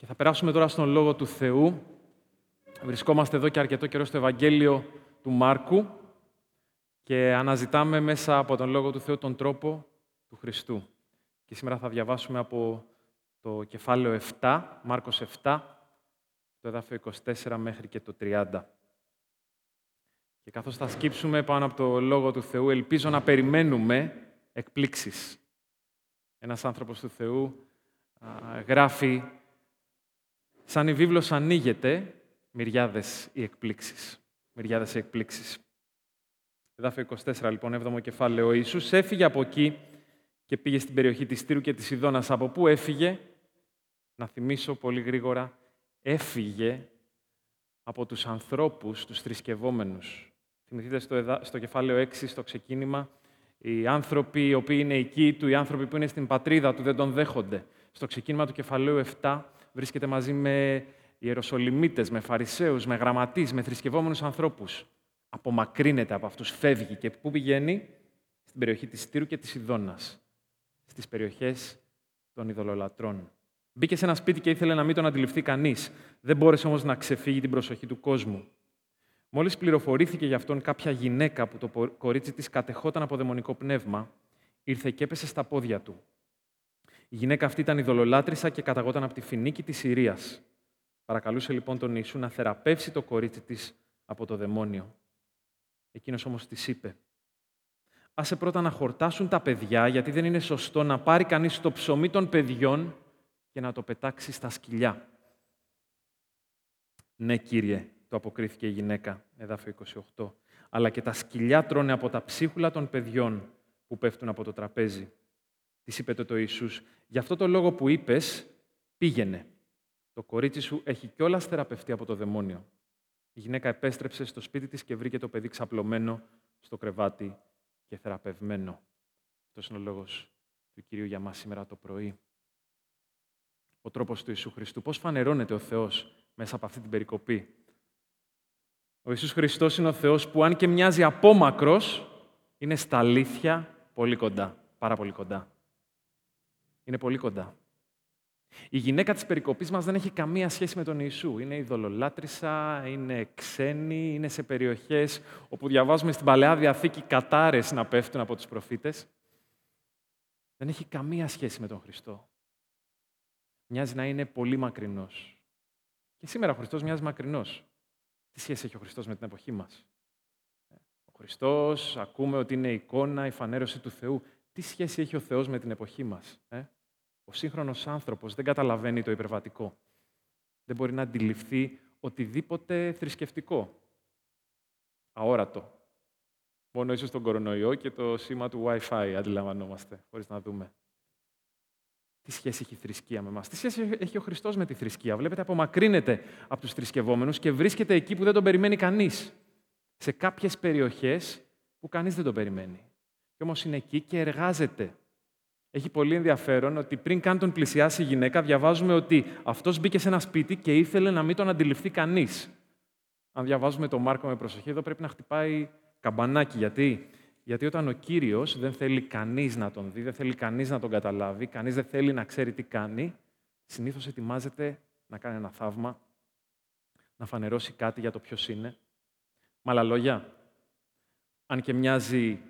Και θα περάσουμε τώρα στον Λόγο του Θεού. Βρισκόμαστε εδώ και αρκετό καιρό στο Ευαγγέλιο του Μάρκου και αναζητάμε μέσα από τον Λόγο του Θεού τον τρόπο του Χριστού. Και σήμερα θα διαβάσουμε από το κεφάλαιο 7, Μάρκος 7, το εδάφιο 24 μέχρι και το 30. Και καθώς θα σκύψουμε πάνω από το Λόγο του Θεού, ελπίζω να περιμένουμε εκπλήξεις. Ένας άνθρωπος του Θεού γράφει Σαν η βίβλος ανοίγεται, μυριάδες οι εκπλήξεις. Μυριάδες οι εκπλήξεις. Εδάφιο 24, λοιπόν, 7ο κεφάλαιο. Ο Ιησούς έφυγε από εκεί και πήγε στην περιοχή της Τύρου και της Ιδώνας. Από πού έφυγε, να θυμίσω πολύ γρήγορα, έφυγε από τους ανθρώπους, τους θρησκευόμενους. Θυμηθείτε στο, στο κεφάλαιο 6, στο ξεκίνημα, οι άνθρωποι οι οποίοι είναι εκεί του, οι άνθρωποι που είναι στην πατρίδα του δεν τον δέχονται. Στο ξεκίνημα του κεφαλαίου 7, βρίσκεται μαζί με Ιεροσολυμίτες, με Φαρισαίους, με γραμματείς, με θρησκευόμενους ανθρώπους. Απομακρύνεται από αυτούς, φεύγει. Και πού πηγαίνει; Στην περιοχή της Τύρου και της Ιδώνας. Στις περιοχές των ειδωλολατρών. Μπήκε σε ένα σπίτι και ήθελε να μην τον αντιληφθεί κανείς. Δεν μπόρεσε όμως να ξεφύγει την προσοχή του κόσμου. Μόλις πληροφορήθηκε για αυτόν κάποια γυναίκα που το κορίτσι της κατεχόταν από δαιμονικό πνεύμα, ήρθε και έπεσε στα πόδια του. Η γυναίκα αυτή ήταν ειδωλολάτρησα και καταγόταν από τη φινίκη της Συρίας. Παρακαλούσε λοιπόν τον Ιησού να θεραπεύσει το κορίτσι της από το δαιμόνιο. Εκείνος όμως της είπε «Άσε πρώτα να χορτάσουν τα παιδιά, γιατί δεν είναι σωστό να πάρει κανείς το ψωμί των παιδιών και να το πετάξει στα σκυλιά». «Ναι, Κύριε», το αποκρίθηκε η γυναίκα, εδάφιο 28, «αλλά και τα σκυλιά τρώνε από τα ψίχουλα των παιδιών που πέφτουν από το τραπέζι». Της είπε το Ιησούς, γι' αυτό το λόγο που είπες, πήγαινε. Το κορίτσι σου έχει κιόλας θεραπευτεί από το δαιμόνιο. Η γυναίκα επέστρεψε στο σπίτι της και βρήκε το παιδί ξαπλωμένο στο κρεβάτι και θεραπευμένο. Αυτός είναι ο λόγος του Κυρίου για μας σήμερα το πρωί. Ο τρόπος του Ιησού Χριστού. Πώς φανερώνεται ο Θεός μέσα από αυτή την περικοπή; Ο Ιησούς Χριστός είναι ο Θεός που αν και μοιάζει απόμακρος, είναι στα αλήθεια πολύ κοντά, πάρα πολύ κοντά. Είναι πολύ κοντά. Η γυναίκα της περικοπής μας δεν έχει καμία σχέση με τον Ιησού. Είναι ειδωλολάτρησα, είναι ξένη, είναι σε περιοχές όπου διαβάζουμε στην Παλαιά Διαθήκη κατάρες να πέφτουν από τους προφήτες. Δεν έχει καμία σχέση με τον Χριστό. Μοιάζει να είναι πολύ μακρινός. Και σήμερα ο Χριστός μοιάζει μακρινός. Τι σχέση έχει ο Χριστός με την εποχή μας; Ο Χριστός ακούμε ότι είναι εικόνα, η φανέρωση του Θεού. Τι σχέση έχει ο Θεός με την εποχή μας. Ε; Ο σύγχρονος άνθρωπος δεν καταλαβαίνει το υπερβατικό. Δεν μπορεί να αντιληφθεί οτιδήποτε θρησκευτικό. Αόρατο. Μόνο ίσως τον κορονοϊό και το σήμα του Wi-Fi αντιλαμβανόμαστε, χωρίς να δούμε. Τι σχέση έχει η θρησκεία με εμάς; Τι σχέση έχει ο Χριστός με τη θρησκεία; Βλέπετε, απομακρύνεται από τους θρησκευόμενους και βρίσκεται εκεί που δεν τον περιμένει κανείς. Σε κάποιες περιοχές που κανείς δεν τον περιμένει. Και όμως είναι εκεί και εργάζεται έχει πολύ ενδιαφέρον ότι πριν καν τον πλησιάσει η γυναίκα, διαβάζουμε ότι αυτός μπήκε σε ένα σπίτι και ήθελε να μην τον αντιληφθεί κανείς. Αν διαβάζουμε τον Μάρκο με προσοχή, εδώ πρέπει να χτυπάει καμπανάκι. Γιατί, Γιατί όταν ο Κύριος δεν θέλει κανείς να τον δει, δεν θέλει κανείς να τον καταλάβει, κανείς δεν θέλει να ξέρει τι κάνει, συνήθως ετοιμάζεται να κάνει ένα θαύμα, να φανερώσει κάτι για το ποιος είναι. Με άλλα λόγια, αν και μοιάζει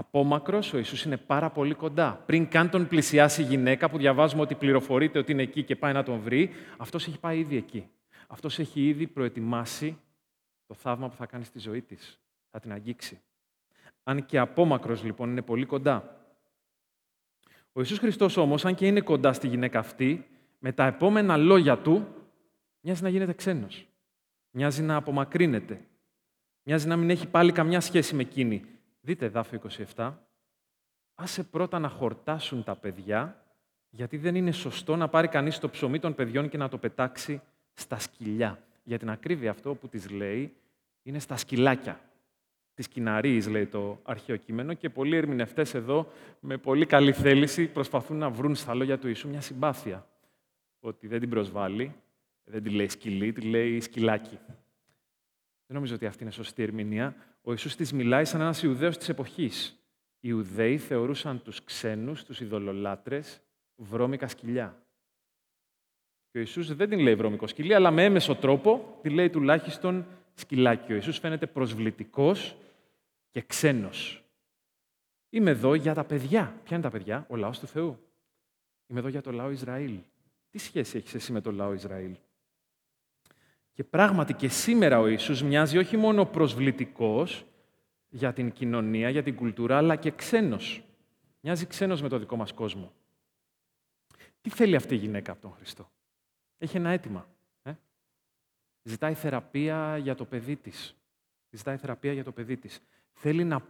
απόμακρος, ο Ιησούς είναι πάρα πολύ κοντά. Πριν καν τον πλησιάσει η γυναίκα που διαβάζουμε ότι πληροφορείται ότι είναι εκεί και πάει να τον βρει, αυτός έχει πάει ήδη εκεί. Αυτός έχει ήδη προετοιμάσει το θαύμα που θα κάνει στη ζωή της. Θα την αγγίξει. Αν και απόμακρος λοιπόν είναι πολύ κοντά. Ο Ιησούς Χριστός όμως, αν και είναι κοντά στη γυναίκα αυτή, με τα επόμενα λόγια του, μοιάζει να γίνεται ξένος. Μοιάζει να απομακρύνεται. Μοιάζει να μην έχει πάλι καμιά σχέση με εκείνη. Δείτε εδάφιο 27. Άσε πρώτα να χορτάσουν τα παιδιά, γιατί δεν είναι σωστό να πάρει κανείς το ψωμί των παιδιών και να το πετάξει στα σκυλιά. Για την ακρίβεια αυτό που της λέει είναι στα σκυλάκια. Της κοιναρίας λέει το αρχαίο κείμενο και πολλοί ερμηνευτές εδώ με πολύ καλή θέληση προσπαθούν να βρουν στα λόγια του Ιησού μια συμπάθεια. Ότι δεν την προσβάλλει, δεν τη λέει σκυλί, τη λέει σκυλάκι. Δεν νομίζω ότι αυτή είναι σωστή ερμηνεία. Ο Ιησούς της μιλάει σαν ένας Ιουδαίος της εποχής. Οι Ιουδαίοι θεωρούσαν τους ξένους, τους ειδωλολάτρες, βρώμικα σκυλιά. Και ο Ιησούς δεν την λέει βρώμικο σκυλί, αλλά με έμεσο τρόπο τη λέει τουλάχιστον σκυλάκι. Ο Ιησούς φαίνεται προσβλητικός και ξένος. Είμαι εδώ για τα παιδιά. Ποια είναι τα παιδιά; Ο λαός του Θεού. Είμαι εδώ για το λαό Ισραήλ. Τι σχέση έχεις εσύ με το λαό Ισραήλ; Και πράγματι και σήμερα ο Ιησούς μοιάζει όχι μόνο προσβλητικός για την κοινωνία, για την κουλτούρα, αλλά και ξένος. Μοιάζει ξένος με το δικό μας κόσμο. Τι θέλει αυτή η γυναίκα από τον Χριστό; Έχει ένα αίτημα. Ε; Ζητάει θεραπεία για το παιδί της. Ζητάει θεραπεία για το παιδί της. Θέλει να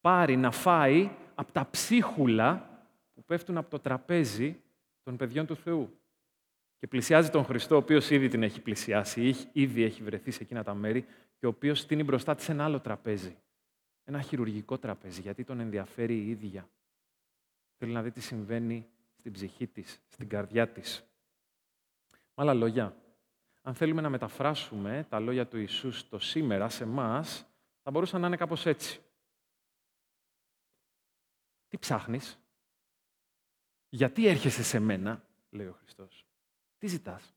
πάρει, να φάει από τα ψίχουλα που πέφτουν από το τραπέζι των παιδιών του Θεού. Και πλησιάζει τον Χριστό, ο οποίος ήδη την έχει πλησιάσει, ήδη έχει βρεθεί σε εκείνα τα μέρη και ο οποίος στείνει μπροστά της ένα άλλο τραπέζι. Ένα χειρουργικό τραπέζι, γιατί τον ενδιαφέρει η ίδια. Θέλει να δει τι συμβαίνει στην ψυχή της, στην καρδιά της. Με άλλα λόγια, αν θέλουμε να μεταφράσουμε τα λόγια του Ιησούς το σήμερα σε εμάς, θα μπορούσαν να είναι κάπως έτσι. Τι ψάχνεις; Γιατί έρχεσαι σε μένα, λέει ο Χριστός; Τι ζητάς;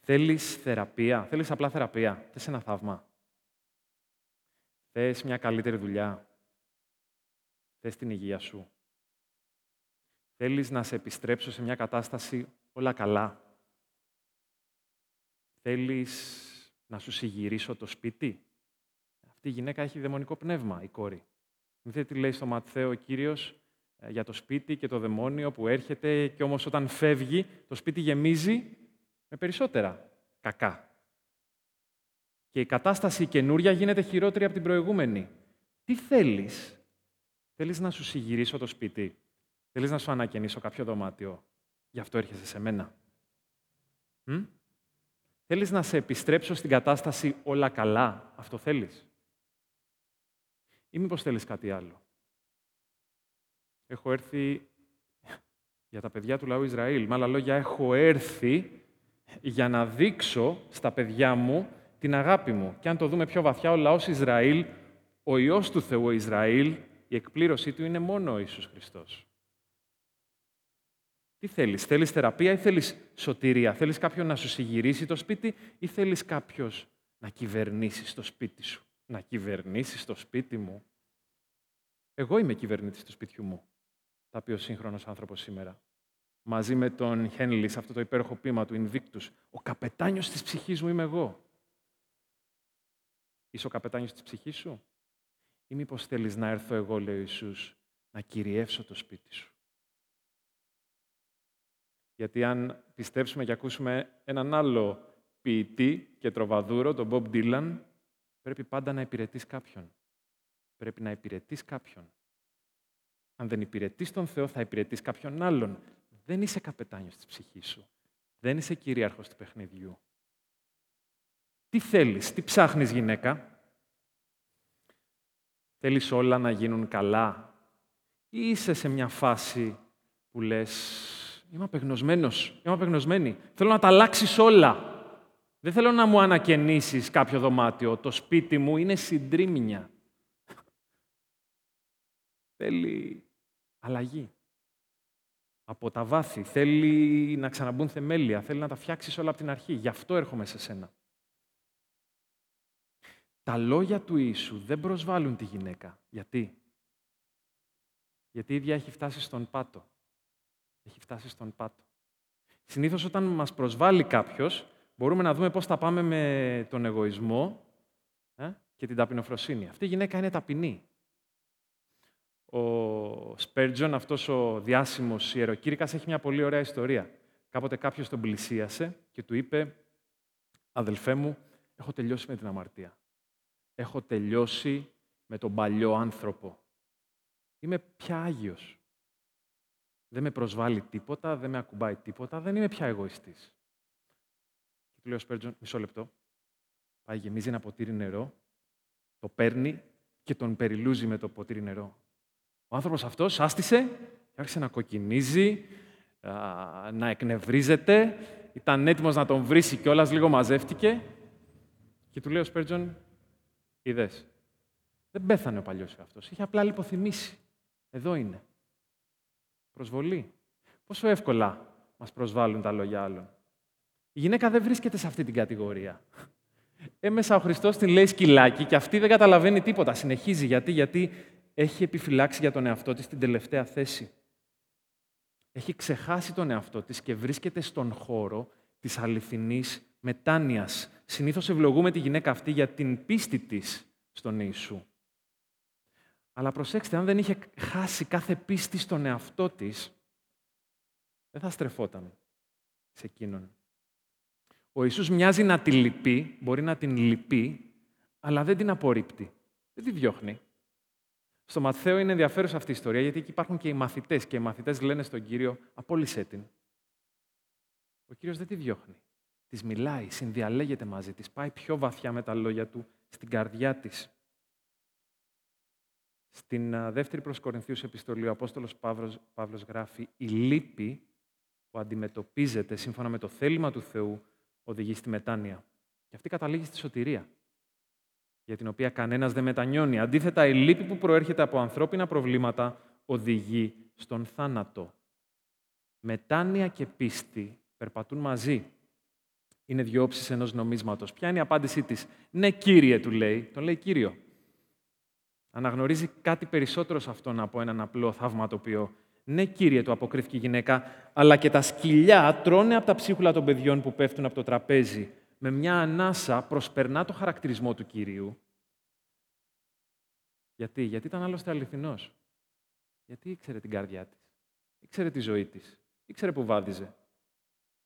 Θέλεις θεραπεία, θέλεις απλά θεραπεία, θες ένα θαύμα; Θες μια καλύτερη δουλειά; Θες την υγεία σου; Θέλεις να σε επιστρέψω σε μια κατάσταση όλα καλά; Θέλεις να σου συγυρίσω το σπίτι; Αυτή η γυναίκα έχει δαιμονικό πνεύμα, η κόρη. Μην τι λέει στο Ματθαίο ο Κύριος ε, για το σπίτι και το δαιμόνιο που έρχεται και όμως όταν φεύγει το σπίτι γεμίζει με περισσότερα κακά. Και η κατάσταση καινούρια γίνεται χειρότερη από την προηγούμενη. Τι θέλεις; Θέλεις να σου συγυρίσω το σπίτι; Θέλεις να σου ανακαινήσω κάποιο δωμάτιο; Γι' αυτό έρχεσαι σε μένα. Μ; Θέλεις να σε επιστρέψω στην κατάσταση όλα καλά; Αυτό θέλεις; Ή μήπως θέλεις κάτι άλλο; Έχω έρθει για τα παιδιά του λαού Ισραήλ. Με άλλα λόγια, έχω έρθει για να δείξω στα παιδιά μου την αγάπη μου. Και αν το δούμε πιο βαθιά, ο λαός Ισραήλ, ο Υιός του Θεού Ισραήλ, η εκπλήρωσή του είναι μόνο ο Ιησούς Χριστός. Τι θέλεις, θέλεις θεραπεία ή θέλεις σωτηρία, θέλεις κάποιον να σου συγυρίσει το σπίτι ή θέλεις κάποιος να κυβερνήσει το σπίτι σου; Να κυβερνήσει το σπίτι μου. Εγώ είμαι κυβερνήτης του σπιτιού μου, θα πει ο σύγχρονος άνθρωπος σήμερα. Μαζί με τον Χένλι, σε αυτό το υπέροχο πείμα του Ινδίκτους, ο καπετάνιος της ψυχής μου είμαι εγώ. Είσαι ο καπετάνιος της ψυχής σου; Ή μήπως θέλεις να έρθω εγώ, λέει ο Ιησούς, να κυριεύσω το σπίτι σου; Γιατί αν πιστέψουμε και ακούσουμε έναν άλλο ποιητή και τροβαδούρο, τον Bob Dylan, πρέπει πάντα να υπηρετείς κάποιον. Πρέπει να υπηρετείς κάποιον. Αν δεν υπηρετείς τον Θεό, θα υπηρετείς κάποιον άλλον. Δεν είσαι καπετάνιος της ψυχής σου. Δεν είσαι κυρίαρχος του παιχνιδιού. Τι θέλεις, τι ψάχνεις γυναίκα; Θέλεις όλα να γίνουν καλά; Ή είσαι σε μια φάση που λες Είμαι απεγνωσμένος, είμαι απεγνωσμένη. Θέλω να τα αλλάξεις όλα. Δεν θέλω να μου ανακαινήσεις κάποιο δωμάτιο. Το σπίτι μου είναι συντρίμμια. Θέλει αλλαγή. Από τα βάθη. Θέλει να ξαναμπούν θεμέλια. Θέλει να τα φτιάξεις όλα από την αρχή. Γι' αυτό έρχομαι σε σένα. Τα λόγια του Ιησού δεν προσβάλλουν τη γυναίκα. Γιατί; Γιατί η ίδια έχει φτάσει στον πάτο. Έχει φτάσει στον πάτο. Συνήθως όταν μας προσβάλλει κάποιος, μπορούμε να δούμε πώς θα πάμε με τον εγωισμό ε, και την ταπεινοφροσύνη. Αυτή η γυναίκα είναι ταπεινή. Ο Σπέρτζον, αυτός ο διάσημος ιεροκήρυκας, έχει μια πολύ ωραία ιστορία. Κάποτε κάποιος τον πλησίασε και του είπε «Αδελφέ μου, έχω τελειώσει με την αμαρτία. Έχω τελειώσει με τον παλιό άνθρωπο. Είμαι πια Άγιος. Δεν με προσβάλλει τίποτα, δεν με ακουμπάει τίποτα, δεν είμαι πια εγωιστής. Και του λέει ο Σπέρτζον, μισό λεπτό. Πάει, γεμίζει ένα ποτήρι νερό, το παίρνει και τον περιλούζει με το ποτήρι νερό. Ο άνθρωπος αυτός άστησε και άρχισε να κοκκινίζει, να εκνευρίζεται, ήταν έτοιμος να τον βρήσει κιόλας, λίγο μαζεύτηκε και του λέει ο Σπέρτζον, είδες, δεν πέθανε ο παλιός αυτός, είχε απλά λιποθυμήσει. Εδώ είναι. Προσβολή. Πόσο εύκολα μας προσβάλλουν τα λόγια άλλων. Η γυναίκα δεν βρίσκεται σε αυτή την κατηγορία. Έμεσα ο Χριστός την λέει σκυλάκι και αυτή δεν καταλαβαίνει τίποτα. Συνεχίζει γιατί, γιατί έχει επιφυλάξει για τον εαυτό της την τελευταία θέση. Έχει ξεχάσει τον εαυτό της και βρίσκεται στον χώρο της αληθινής μετάνοιας. Συνήθως ευλογούμε τη γυναίκα αυτή για την πίστη της στον Ιησού. Αλλά προσέξτε, αν δεν είχε χάσει κάθε πίστη στον εαυτό της, δεν θα στρεφόταν σε εκείνον. Ο Ιησούς μοιάζει να τη λυπεί, μπορεί να την λυπεί, αλλά δεν την απορρίπτει. Δεν τη διώχνει. Στο Ματθαίο είναι ενδιαφέρουσα αυτή η ιστορία, γιατί εκεί υπάρχουν και οι μαθητές. Και οι μαθητές λένε στον κύριο: Απόλυσέ την. Ο κύριος δεν τη διώχνει. Της μιλάει, συνδιαλέγεται μαζί της, πάει πιο βαθιά με τα λόγια του στην καρδιά της. Στην δεύτερη προς Κορινθίους επιστολή, ο Απόστολος Παύλος, Παύλος γράφει «Η λύπη που αντιμετωπίζεται σύμφωνα με το θέλημα του Θεού οδηγεί στη μετάνοια». Και αυτή καταλήγει στη σωτηρία για την οποία κανένας δεν μετανιώνει. Αντίθετα, η λύπη που προέρχεται από ανθρώπινα προβλήματα οδηγεί στον θάνατο. Μετάνοια και πίστη περπατούν μαζί. Είναι δύο όψεις ενός νομίσματος. Ποια είναι η απάντησή της; Ναι, Κύριε, του λέει. Τον λέει Κύριο. Αναγνωρίζει κάτι περισσότερο σε αυτόν από έναν απλό θαυματοποιό. Ναι, Κύριε, του αποκρίθηκε η γυναίκα, αλλά και τα σκυλιά τρώνε από τα ψίχουλα των παιδιών που πέφτουν από το τραπέζι με μια ανάσα προσπερνά το χαρακτηρισμό του Κυρίου. Γιατί, γιατί ήταν άλλωστε αληθινός. Γιατί ήξερε την καρδιά της. Ήξερε τη ζωή της. Ήξερε που βάδιζε.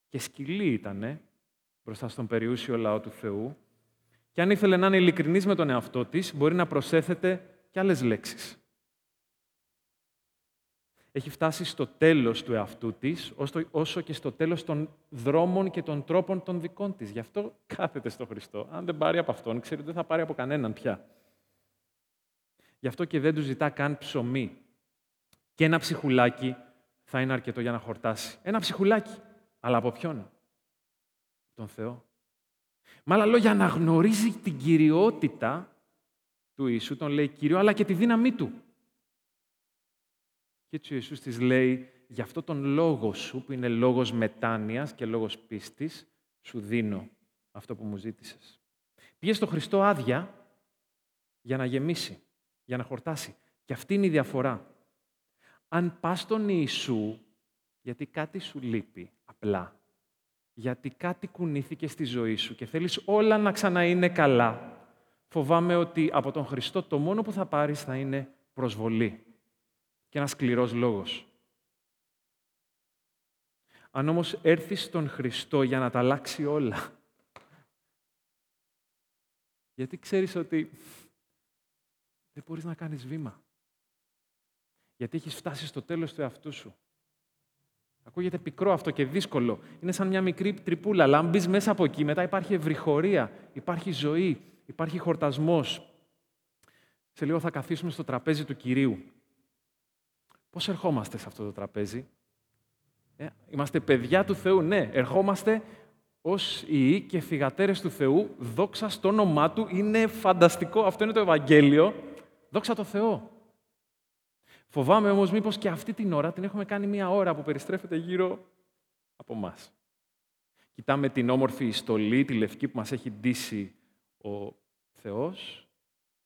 Και σκυλή ήτανε μπροστά στον περιούσιο λαό του Θεού. Και αν ήθελε να είναι ειλικρινής με τον εαυτό της, μπορεί να προσέθετε και άλλες λέξεις έχει φτάσει στο τέλος του εαυτού της, όσο και στο τέλος των δρόμων και των τρόπων των δικών της. Γι' αυτό κάθεται στο Χριστό. Αν δεν πάρει από Αυτόν, ξέρει ότι δεν θα πάρει από κανέναν πια. Γι' αυτό και δεν του ζητά καν ψωμί. Και ένα ψυχουλάκι θα είναι αρκετό για να χορτάσει. Ένα ψυχουλάκι. Αλλά από ποιον; Τον Θεό. Με άλλα λόγια, αναγνωρίζει την κυριότητα του Ιησού, τον λέει Κύριο, αλλά και τη δύναμή Του. Και έτσι ο Ιησούς της λέει, για αυτό τον λόγο σου, που είναι λόγος μετάνοιας και λόγος πίστης, σου δίνω αυτό που μου ζήτησες. Πήγε στο Χριστό άδεια για να γεμίσει, για να χορτάσει. Και αυτή είναι η διαφορά. Αν πας στον Ιησού, γιατί κάτι σου λείπει απλά, γιατί κάτι κουνήθηκε στη ζωή σου και θέλεις όλα να ξαναείναι καλά, φοβάμαι ότι από τον Χριστό το μόνο που θα πάρεις θα είναι προσβολή και ένας σκληρός λόγος. Αν όμως έρθεις στον Χριστό για να τα αλλάξει όλα, γιατί ξέρεις ότι δεν μπορείς να κάνεις βήμα. Γιατί έχεις φτάσει στο τέλος του εαυτού σου. Ακούγεται πικρό αυτό και δύσκολο. Είναι σαν μια μικρή τρυπούλα, αλλά αν μπεις μέσα από εκεί, μετά υπάρχει ευρυχωρία, υπάρχει ζωή, υπάρχει χορτασμός. Σε λίγο θα καθίσουμε στο τραπέζι του Κυρίου. Πώς ερχόμαστε σε αυτό το τραπέζι; Ε, είμαστε παιδιά του Θεού, ναι. Ερχόμαστε ως ιοί και φυγατέρες του Θεού. Δόξα στο όνομά Του. Είναι φανταστικό. Αυτό είναι το Ευαγγέλιο. Δόξα το Θεό. Φοβάμαι όμως μήπως και αυτή την ώρα την έχουμε κάνει μία ώρα που περιστρέφεται γύρω από εμά. Κοιτάμε την όμορφη στολή, τη λευκή που μας έχει ντύσει ο Θεός.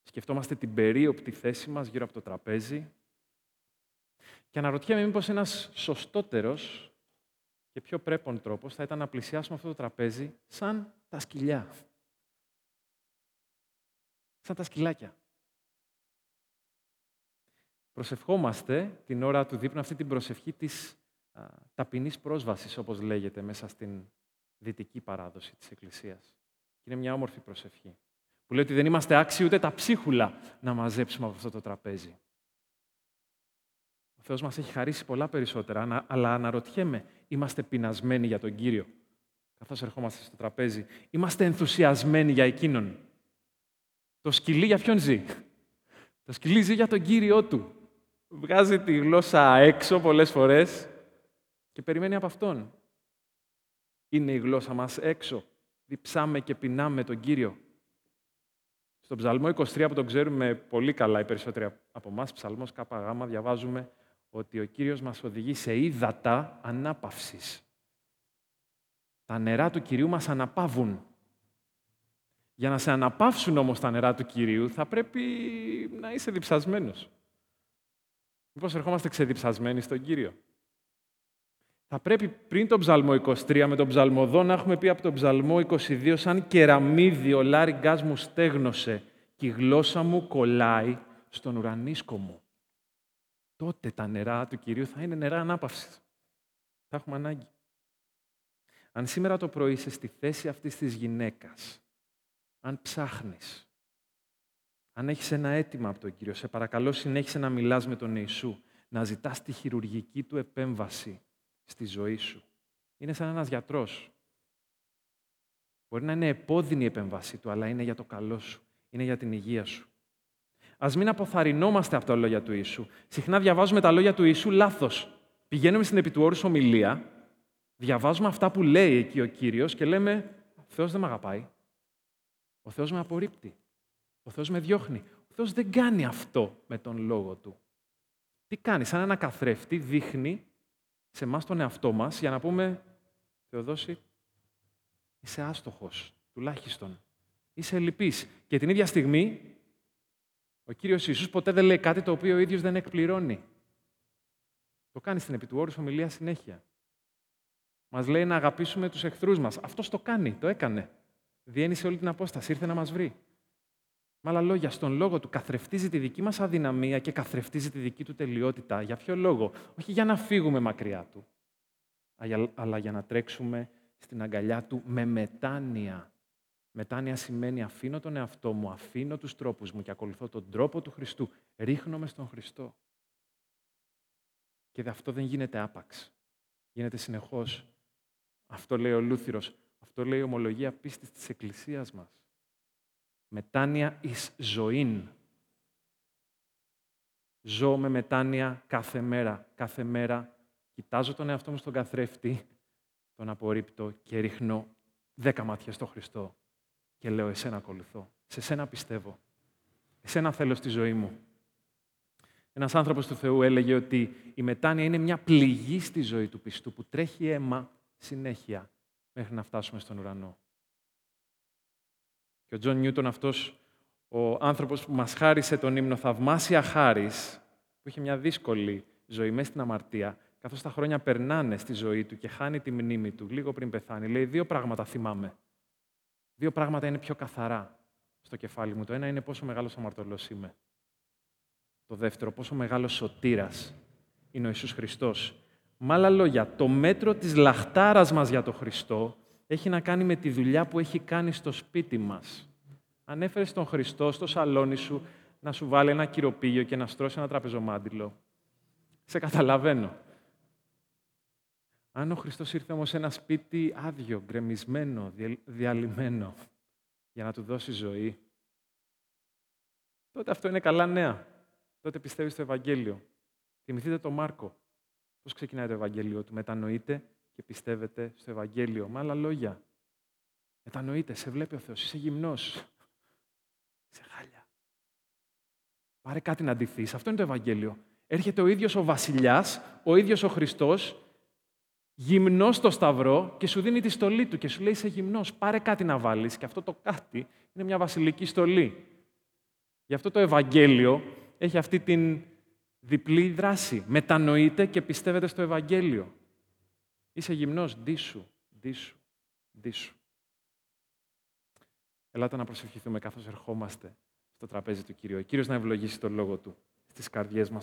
Σκεφτόμαστε την περίοπτη θέση μας γύρω από το τραπέζι. Και αναρωτιέμαι μήπως ένας σωστότερος και πιο πρέπον τρόπος θα ήταν να πλησιάσουμε αυτό το τραπέζι σαν τα σκυλιά. Σαν τα σκυλάκια. Προσευχόμαστε την ώρα του δείπνου αυτή την προσευχή της α, ταπεινής πρόσβασης, όπως λέγεται, μέσα στην δυτική παράδοση της Εκκλησίας. Και είναι μια όμορφη προσευχή. Που λέει ότι δεν είμαστε άξιοι ούτε τα ψίχουλα να μαζέψουμε από αυτό το τραπέζι. Ο Θεός μας έχει χαρίσει πολλά περισσότερα, αλλά αναρωτιέμαι, είμαστε πεινασμένοι για τον Κύριο, καθώς ερχόμαστε στο τραπέζι. Είμαστε ενθουσιασμένοι για Εκείνον. Το σκυλί για ποιον ζει; Το σκυλί ζει για τον Κύριό του. Βγάζει τη γλώσσα έξω πολλές φορές και περιμένει από Αυτόν. Είναι η γλώσσα μας έξω. Διψάμε και πεινάμε τον Κύριο. Στον Ψαλμό 23 που τον ξέρουμε πολύ καλά οι περισσότεροι από εμάς, Ψαλμός ΚΓ, διαβάζουμε ότι ο Κύριος μας οδηγεί σε ύδατα ανάπαυσης. Τα νερά του Κυρίου μας αναπαύουν. Για να σε αναπαύσουν όμως τα νερά του Κυρίου, θα πρέπει να είσαι διψασμένος. Μήπως ερχόμαστε ξεδιψασμένοι στον Κύριο; Θα πρέπει πριν τον ψαλμό 23 με τον ψαλμοδό να έχουμε πει από τον ψαλμό 22 σαν κεραμίδι ο λάριγκάς μου στέγνωσε και η γλώσσα μου κολλάει στον ουρανίσκο μου. Τότε τα νερά του Κυρίου θα είναι νερά ανάπαυσης. Θα έχουμε ανάγκη. Αν σήμερα το πρωί είσαι στη θέση αυτής της γυναίκας, αν ψάχνεις, αν έχεις ένα αίτημα από τον Κύριο, σε παρακαλώ συνέχισε να μιλάς με τον Ιησού, να ζητάς τη χειρουργική του επέμβαση στη ζωή σου. Είναι σαν ένας γιατρός. Μπορεί να είναι επώδυνη η επέμβασή του, αλλά είναι για το καλό σου. Είναι για την υγεία σου. Α μην αποθαρρυνόμαστε από τα λόγια του Ιησού. Συχνά διαβάζουμε τα λόγια του Ιησού λάθος. Πηγαίνουμε στην επί ομιλία, διαβάζουμε αυτά που λέει εκεί ο κύριος και λέμε: Ο Θεός δεν με αγαπάει. Ο Θεός με απορρίπτει. Ο Θεός με διώχνει. Ο Θεός δεν κάνει αυτό με τον λόγο του. Τι κάνει, σαν ένα καθρέφτη δείχνει σε εμάς τον εαυτό μας για να πούμε: Θεοδόση, είσαι άστοχος, τουλάχιστον. Είσαι λυπής. Και την ίδια στιγμή ο Κύριος Ιησούς ποτέ δεν λέει κάτι το οποίο ο ίδιος δεν εκπληρώνει. Το κάνει στην επί του ομιλία συνέχεια. Μας λέει να αγαπήσουμε τους εχθρούς μας. Αυτός το κάνει, το έκανε. Διένυσε όλη την απόσταση, ήρθε να μας βρει. Με άλλα λόγια, στον λόγο του καθρεφτίζει τη δική μας αδυναμία και καθρεφτίζει τη δική του τελειότητα. Για ποιο λόγο; Όχι για να φύγουμε μακριά του, αλλά για να τρέξουμε στην αγκαλιά του με μετάνοια. Μετάνοια σημαίνει αφήνω τον εαυτό μου, αφήνω τους τρόπους μου και ακολουθώ τον τρόπο του Χριστού. Ρίχνομαι στον Χριστό. Και αυτό δεν γίνεται άπαξ. Γίνεται συνεχώς. Αυτό λέει ο Λούθυρος. Αυτό λέει η ομολογία πίστης της Εκκλησίας μας. Μετάνοια εις ζωήν. Ζω με μετάνοια κάθε μέρα. Κάθε μέρα κοιτάζω τον εαυτό μου στον καθρέφτη, τον απορρίπτω και ρίχνω δέκα μάτια στο Χριστό και λέω εσένα ακολουθώ. Σε σένα πιστεύω. Εσένα θέλω στη ζωή μου. Ένας άνθρωπος του Θεού έλεγε ότι η μετάνοια είναι μια πληγή στη ζωή του πιστού που τρέχει αίμα συνέχεια μέχρι να φτάσουμε στον ουρανό. Και ο Τζον Νιούτον αυτός ο άνθρωπος που μας χάρισε τον ύμνο «Θαυμάσια χάρις», που είχε μια δύσκολη ζωή μέσα στην αμαρτία, καθώς τα χρόνια περνάνε στη ζωή του και χάνει τη μνήμη του λίγο πριν πεθάνει, λέει δύο πράγματα θυμάμαι. Δύο πράγματα είναι πιο καθαρά στο κεφάλι μου. Το ένα είναι πόσο μεγάλος αμαρτωλός είμαι. Το δεύτερο, πόσο μεγάλος σωτήρας είναι ο Ιησούς Χριστός. Με άλλα λόγια, το μέτρο της λαχτάρας μας για τον Χριστό έχει να κάνει με τη δουλειά που έχει κάνει στο σπίτι μας. Αν έφερες τον Χριστό στο σαλόνι σου να σου βάλει ένα κυροπήγιο και να στρώσει ένα τραπεζομάντιλο, σε καταλαβαίνω. Αν ο Χριστός ήρθε όμως σε ένα σπίτι άδειο, γκρεμισμένο, διαλυμένο, για να του δώσει ζωή, τότε αυτό είναι καλά νέα. Τότε πιστεύει στο Ευαγγέλιο. Θυμηθείτε τον Μάρκο. Πώς ξεκινάει το Ευαγγέλιο του. Μετανοείτε και πιστεύετε στο Ευαγγέλιο. Με άλλα λόγια. Μετανοείτε, σε βλέπει ο Θεός, είσαι γυμνός. Είσαι χάλια. Πάρε κάτι να αντιθείς. Αυτό είναι το Ευαγγέλιο. Έρχεται ο ίδιος ο βασιλιάς, ο ίδιος ο Χριστός γυμνό στο σταυρό και σου δίνει τη στολή του και σου λέει είσαι γυμνός, πάρε κάτι να βάλεις και αυτό το κάτι είναι μια βασιλική στολή. Γι' αυτό το Ευαγγέλιο έχει αυτή την διπλή δράση. Μετανοείτε και πιστεύετε στο Ευαγγέλιο. Είσαι γυμνός, ντύσου, ντύσου, ντύσου. Ελάτε να προσευχηθούμε καθώς ερχόμαστε στο τραπέζι του Κύριου. Ο Κύριος να ευλογήσει το λόγο Του στις καρδιές μας.